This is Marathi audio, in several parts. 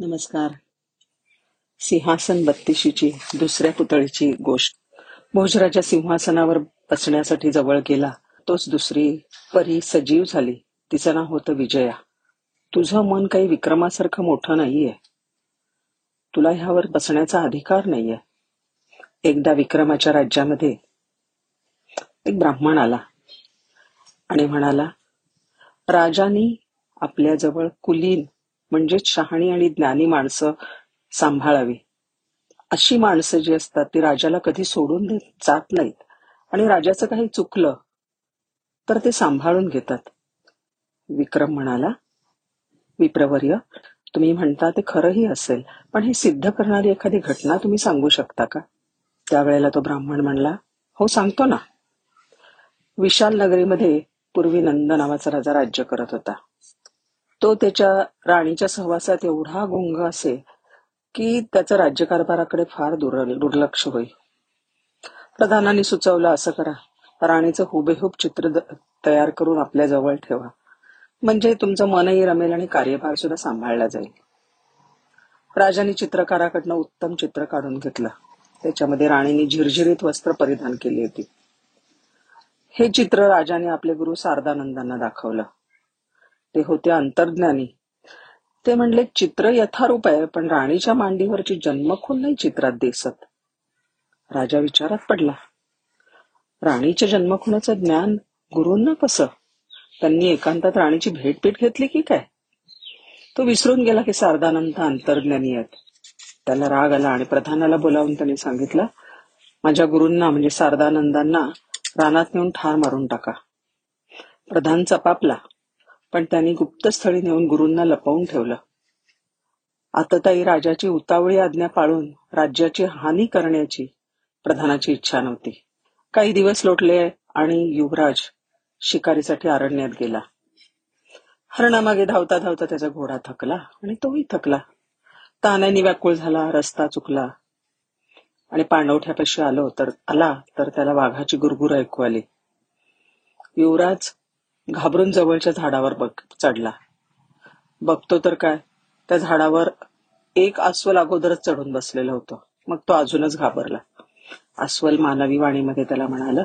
नमस्कार. सिंहासन बत्तीशीची दुसऱ्या पुतळीची गोष्ट. भोजराच्या सिंहासनावर बसण्यासाठी जवळ गेला. तोच दुसरी परी सजीव झाली. तिचं नाव होतं विजया. तुझं मन काही विक्रमासारखं मोठं नाहीये. तुला ह्यावर बसण्याचा अधिकार नाहीये. एकदा विक्रमाच्या राज्यामध्ये एक ब्राह्मण आला आणि म्हणाला राजानी आपल्याजवळ कुलीन म्हणजेच शहाणी आणि ज्ञानी माणसं सांभाळावी. अशी माणसं जी असतात ती राजाला कधी सोडून जात नाहीत. आणि राजाचं काही चुकलं तर ते सांभाळून घेतात. विक्रम म्हणाला विप्रवर्य तुम्ही म्हणता ते खरंही असेल पण हे सिद्ध करणारी एखादी घटना तुम्ही सांगू शकता का? त्यावेळेला तो ब्राह्मण म्हणला हो सांगतो ना. विशाल नगरीमध्ये पूर्वी नंद नावाचा राजा राज्य करत होता. तो त्याच्या राणीच्या सहवासात एवढा गुंग असे की त्याचं राज्यकारभाराकडे फार दुर्लक्ष होई प्रधानांनी सुचवलं असं करा. राणीचं हुबेहूब चित्र तयार करून आपल्या जवळ ठेवा. म्हणजे तुमचं मनही रमेल आणि कार्यभार सुद्धा सांभाळला जाईल. राजाने चित्रकाराकडनं उत्तम चित्र काढून घेतलं. त्याच्यामध्ये राणीने झिरझिरीत वस्त्र परिधान केली होती. हे चित्र राजाने आपले गुरु शारदानंदांना दाखवलं. ते होते अंतर्ज्ञानी. ते म्हणले चित्र यथारूप आहे पण राणीच्या मांडीवरची जन्मखून नाही चित्रात दिसत. राजा विचारात पडला राणीच्या जन्मखुणाचं ज्ञान गुरूंना कसं? त्यांनी एकांतात राणीची भेटपीट घेतली की काय? तो विसरून गेला की शारदानंद अंतर्ज्ञानी आहेत. त्याला राग आला आणि प्रधानाला बोलावून त्यांनी सांगितलं माझ्या गुरूंना म्हणजे सारदानंदांना रानात नेऊन ठार मारून टाका. प्रधान चपापला पण त्यांनी गुप्तस्थळी नेऊन गुरूंना लपवून ठेवलं. आतताई राजाची उतावळी आज्ञा पाळून राज्याची हानी करण्याची प्रधानाची इच्छा नव्हती. काही दिवस लोटले आणि युवराज शिकारीसाठी अरण्यात गेला. हरणामागे धावता धावता त्याचा घोडा थकला आणि तोही थकला. तान्यानी व्याकुळ झाला रस्ता चुकला आणि पाणवठ्यापाशी आलो तर आला तर त्याला वाघाची गुरगुर ऐकू आली. युवराज घाबरून जवळच्या झाडावर बघ चढला. बघतो तर काय त्या झाडावर एक अस्वल अगोदरच चढून बसलेलं होतं. मग तो अजूनच घाबरला. अस्वल मानवी वाणीमध्ये त्याला म्हणाल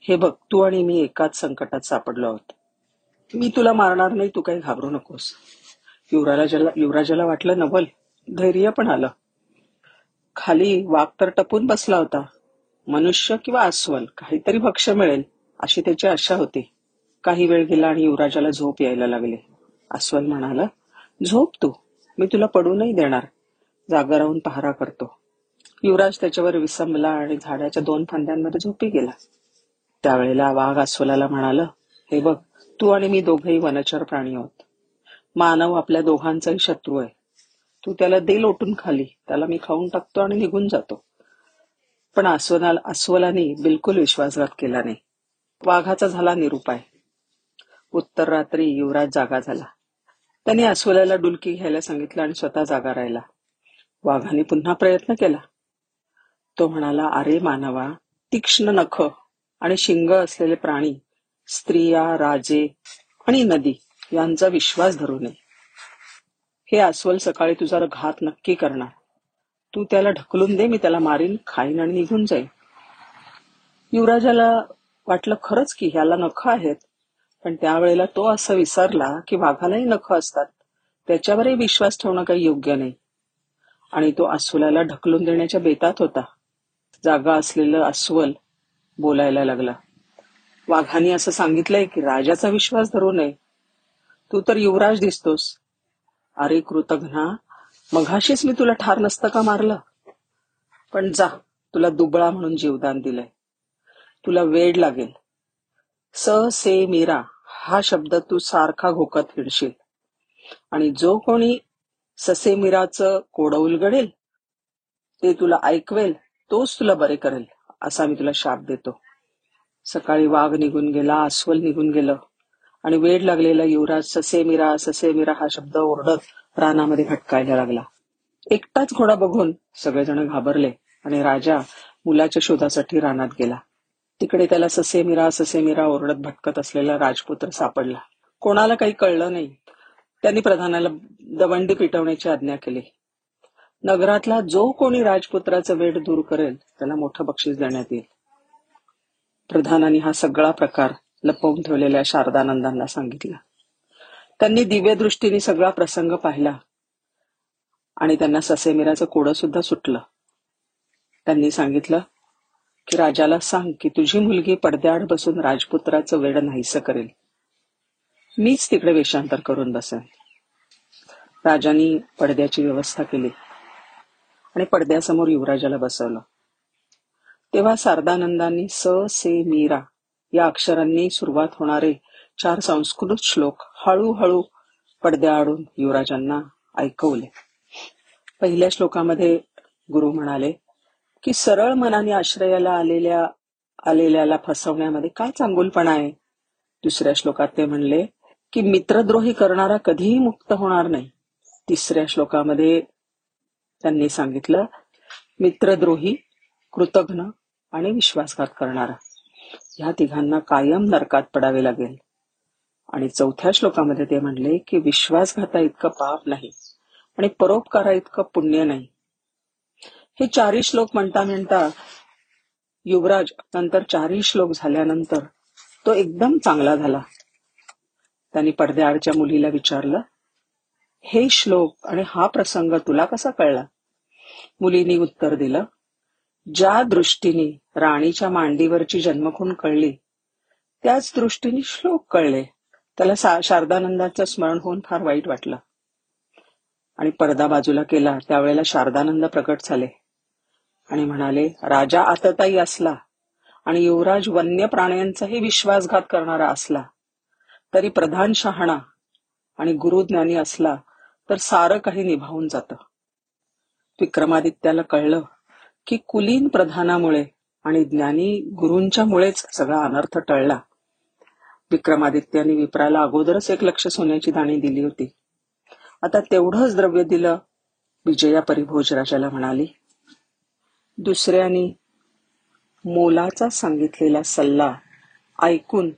हे बघ तू आणि मी एकाच संकटात सापडलो आहोत. मी तुला मारणार नाही तू काही घाबरू नकोस. युवराजाला युवराजाला वाटलं नवल धैर्य पण आलं. खाली वाघ तर टपून बसला होता. मनुष्य किंवा अस्वल काहीतरी भक्ष मिळेल अशी त्याची आशा होती. काही वेळ गेला आणि युवराजाला झोप यायला लागली. अस्वल म्हणाला झोप तू. मी तुला पडू नाही देणार. जागा राहून पहारा करतो. युवराज त्याच्यावर विसंबला आणि झाडाच्या दोन फांद्यांमध्ये झोपी गेला. त्यावेळेला वाघ अस्वलाला म्हणाला हे बघ तू आणि मी दोघेही वनचर प्राणी आहोत. मानव आपल्या दोघांचाही शत्रू आहे. तू त्याला दे लोटून खाली. त्याला मी खाऊन टाकतो आणि निघून जातो. पण अस्वलाला अस्वलाने बिलकुल विश्वासघात केला नाही. वाघाचा झाला निरुपाय. उत्तर रात्री युवराज जागा झाला. त्याने अस्वलाला डुलकी घ्यायला सांगितलं आणि स्वतः जागा राहिला. वाघाने पुन्हा प्रयत्न केला. तो म्हणाला अरे मानवा तीक्ष्ण नख आणि शिंग असलेले प्राणी स्त्रिया राजे आणि नदी यांचा विश्वास धरू नये. हे अस्वल सकाळी तुझा घात नक्की करणार. तू त्याला ढकलून दे मी त्याला मारीन खाईन आणि निघून जाईन. युवराजाला वाटलं खरंच की ह्याला नख आहेत पण त्यावेळेला तो असं विसरला की वाघालाही नख असतात. त्याच्यावरही विश्वास ठेवणं काही योग्य नाही. आणि तो अस्वलाला ढकलून देण्याच्या बेतात होता. जागा असलेलं अस्वल बोलायला लागला. वाघाने असं सांगितलंय की राजाचा विश्वास धरू नये. तू तर युवराज दिसतोस. अरे कृतघ्ना मघाशीच मी तुला ठार नसतं का मारलं? पण जा तुला दुबळा म्हणून जीवदान दिलंय. तुला वेड लागेल. स से मीरा. हा शब्द तू सारखा घोकत फिरशील. आणि जो कोणी ससेमिराचं कोड उलगडेल ते तुला ऐकवेल तोच तुला बरे करेल असा मी तुला शाप देतो. सकाळी वाघ निघून गेला अस्वल निघून गेलं आणि वेड लागलेला युवराज ससेमिरा ससेमिरा हा शब्द ओरडत रानामध्ये भटकायला लागला. एकटाच घोडा बघून सगळेजण घाबरले आणि राजा मुलाच्या शोधासाठी रानात गेला. तिकडे त्याला ससे ससेमिरा ससे ओरडत भटकत असलेला राजपुत्र सापडला. कोणाला काही कळलं नाही. त्यांनी प्रधानाला दवंडी पिटवण्याची आज्ञा केली. नगरातला जो कोणी राजपुत्राचं वेड दूर करेल त्याला मोठं बक्षीस देण्यात येईल. प्रधानाने हा सगळा प्रकार लपवून ठेवलेल्या शारदानंदांना सांगितला. त्यांनी दिव्य दृष्टीने सगळा प्रसंग पाहिला. आणि त्यांना ससेमिराचं कोडं सुद्धा सुटलं. त्यांनी सांगितलं की राजाला सांग की तुझी मुलगी पडद्याआड बसून राजपुत्राचं वेड नाहीसं करेल. मीच तिकडे वेशांतर करून बसेन. राजानी पडद्याची व्यवस्था केली आणि पडद्यासमोर युवराजाला बसवलं. तेव्हा सारदानंदांनी स से मीरा या अक्षरांनी सुरुवात होणारे चार संस्कृत श्लोक हळूहळू पडद्याआडून युवराजांना ऐकवले. पहिल्या श्लोकामध्ये गुरु म्हणाले की सरळ मनाने आश्रयाला आलेल्या आलेल्याला फसवण्यामध्ये काय चांगुलपणा आहे? दुसऱ्या श्लोकात ते म्हणले की मित्रद्रोही करणारा कधीही मुक्त होणार नाही. तिसऱ्या श्लोकामध्ये त्यांनी सांगितलं मित्रद्रोही कृतघ्न आणि विश्वासघात करणारा. ह्या तिघांना कायम नरकात पडावे लागेल. आणि चौथ्या श्लोकामध्ये ते म्हणले की विश्वासघाता इतकं पाप नाही आणि परोपकारा इतकं पुण्य नाही. हे चारही श्लोक म्हणता म्हणता युवराज नंतर चारही श्लोक झाल्यानंतर तो एकदम चांगला झाला. त्यांनी पडद्याआडच्या मुलीला विचारलं हे श्लोक आणि हा प्रसंग तुला कसा कळला? मुलीने उत्तर दिलं ज्या दृष्टीने राणीच्या मांडीवरची जन्मखून कळली त्याच दृष्टीने श्लोक कळले. त्याला शारदानंदाचं स्मरण होऊन फार वाईट वाटलं. आणि पडदा बाजूला केला त्यावेळेला शारदानंद प्रकट झाले. आणि म्हणाले राजा आतताई असला आणि युवराज वन्य प्राण्यांचाही विश्वासघात करणारा असला तरी प्रधान शहाणा आणि गुरुज्ञानी असला तर सारं काही निभावून जात. विक्रमादित्याला कळलं की कुलीन प्रधानामुळे आणि ज्ञानी गुरूंच्या मुळेच सगळा अनर्थ टळला. विक्रमादित्याने विप्राला अगोदरच एक लक्ष सोन्याची दाणी दिली होती. आता तेवढंच द्रव्य दिलं विजया परिभोज राजाला म्हणाली दुसऱ्यानी मोलाचा सांगितलेला सल्ला ऐकून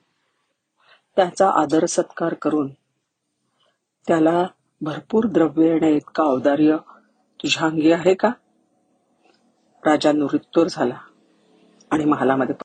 त्याचा आदर सत्कार करून त्याला भरपूर द्रव्य येणे इतका औदार्य तुझ्या अंगी आहे का? राजा निवृत्तोर झाला आणि महालामध्ये